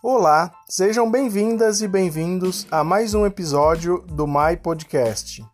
Olá, sejam bem-vindas e bem-vindos a mais um episódio do My Podcast.